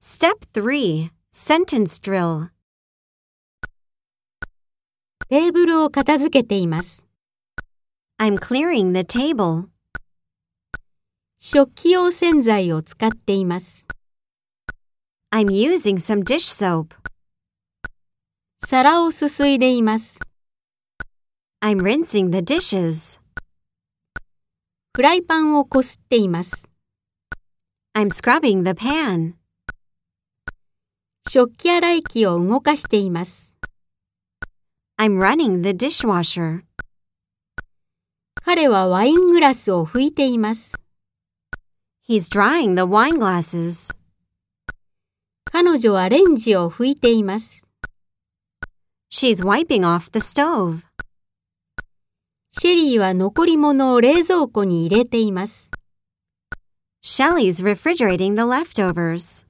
Step 3 Sentence Drill テーブルを片付けています。 I'm clearing the table. 食器用洗剤を使っています。 I'm using some dish soap. 皿をすすいでいます。 I'm rinsing the dishes. フライパンをこすっています。 I'm scrubbing the pan. 食器洗い機を動かしています。I'm running the dishwasher. 彼はワイングラスを拭いています。He's drying the wine glasses. 彼女はレンジを拭いています。She's wiping off the stove. シェリーは残り物を冷蔵庫に入れています。Shelly's refrigerating the leftovers.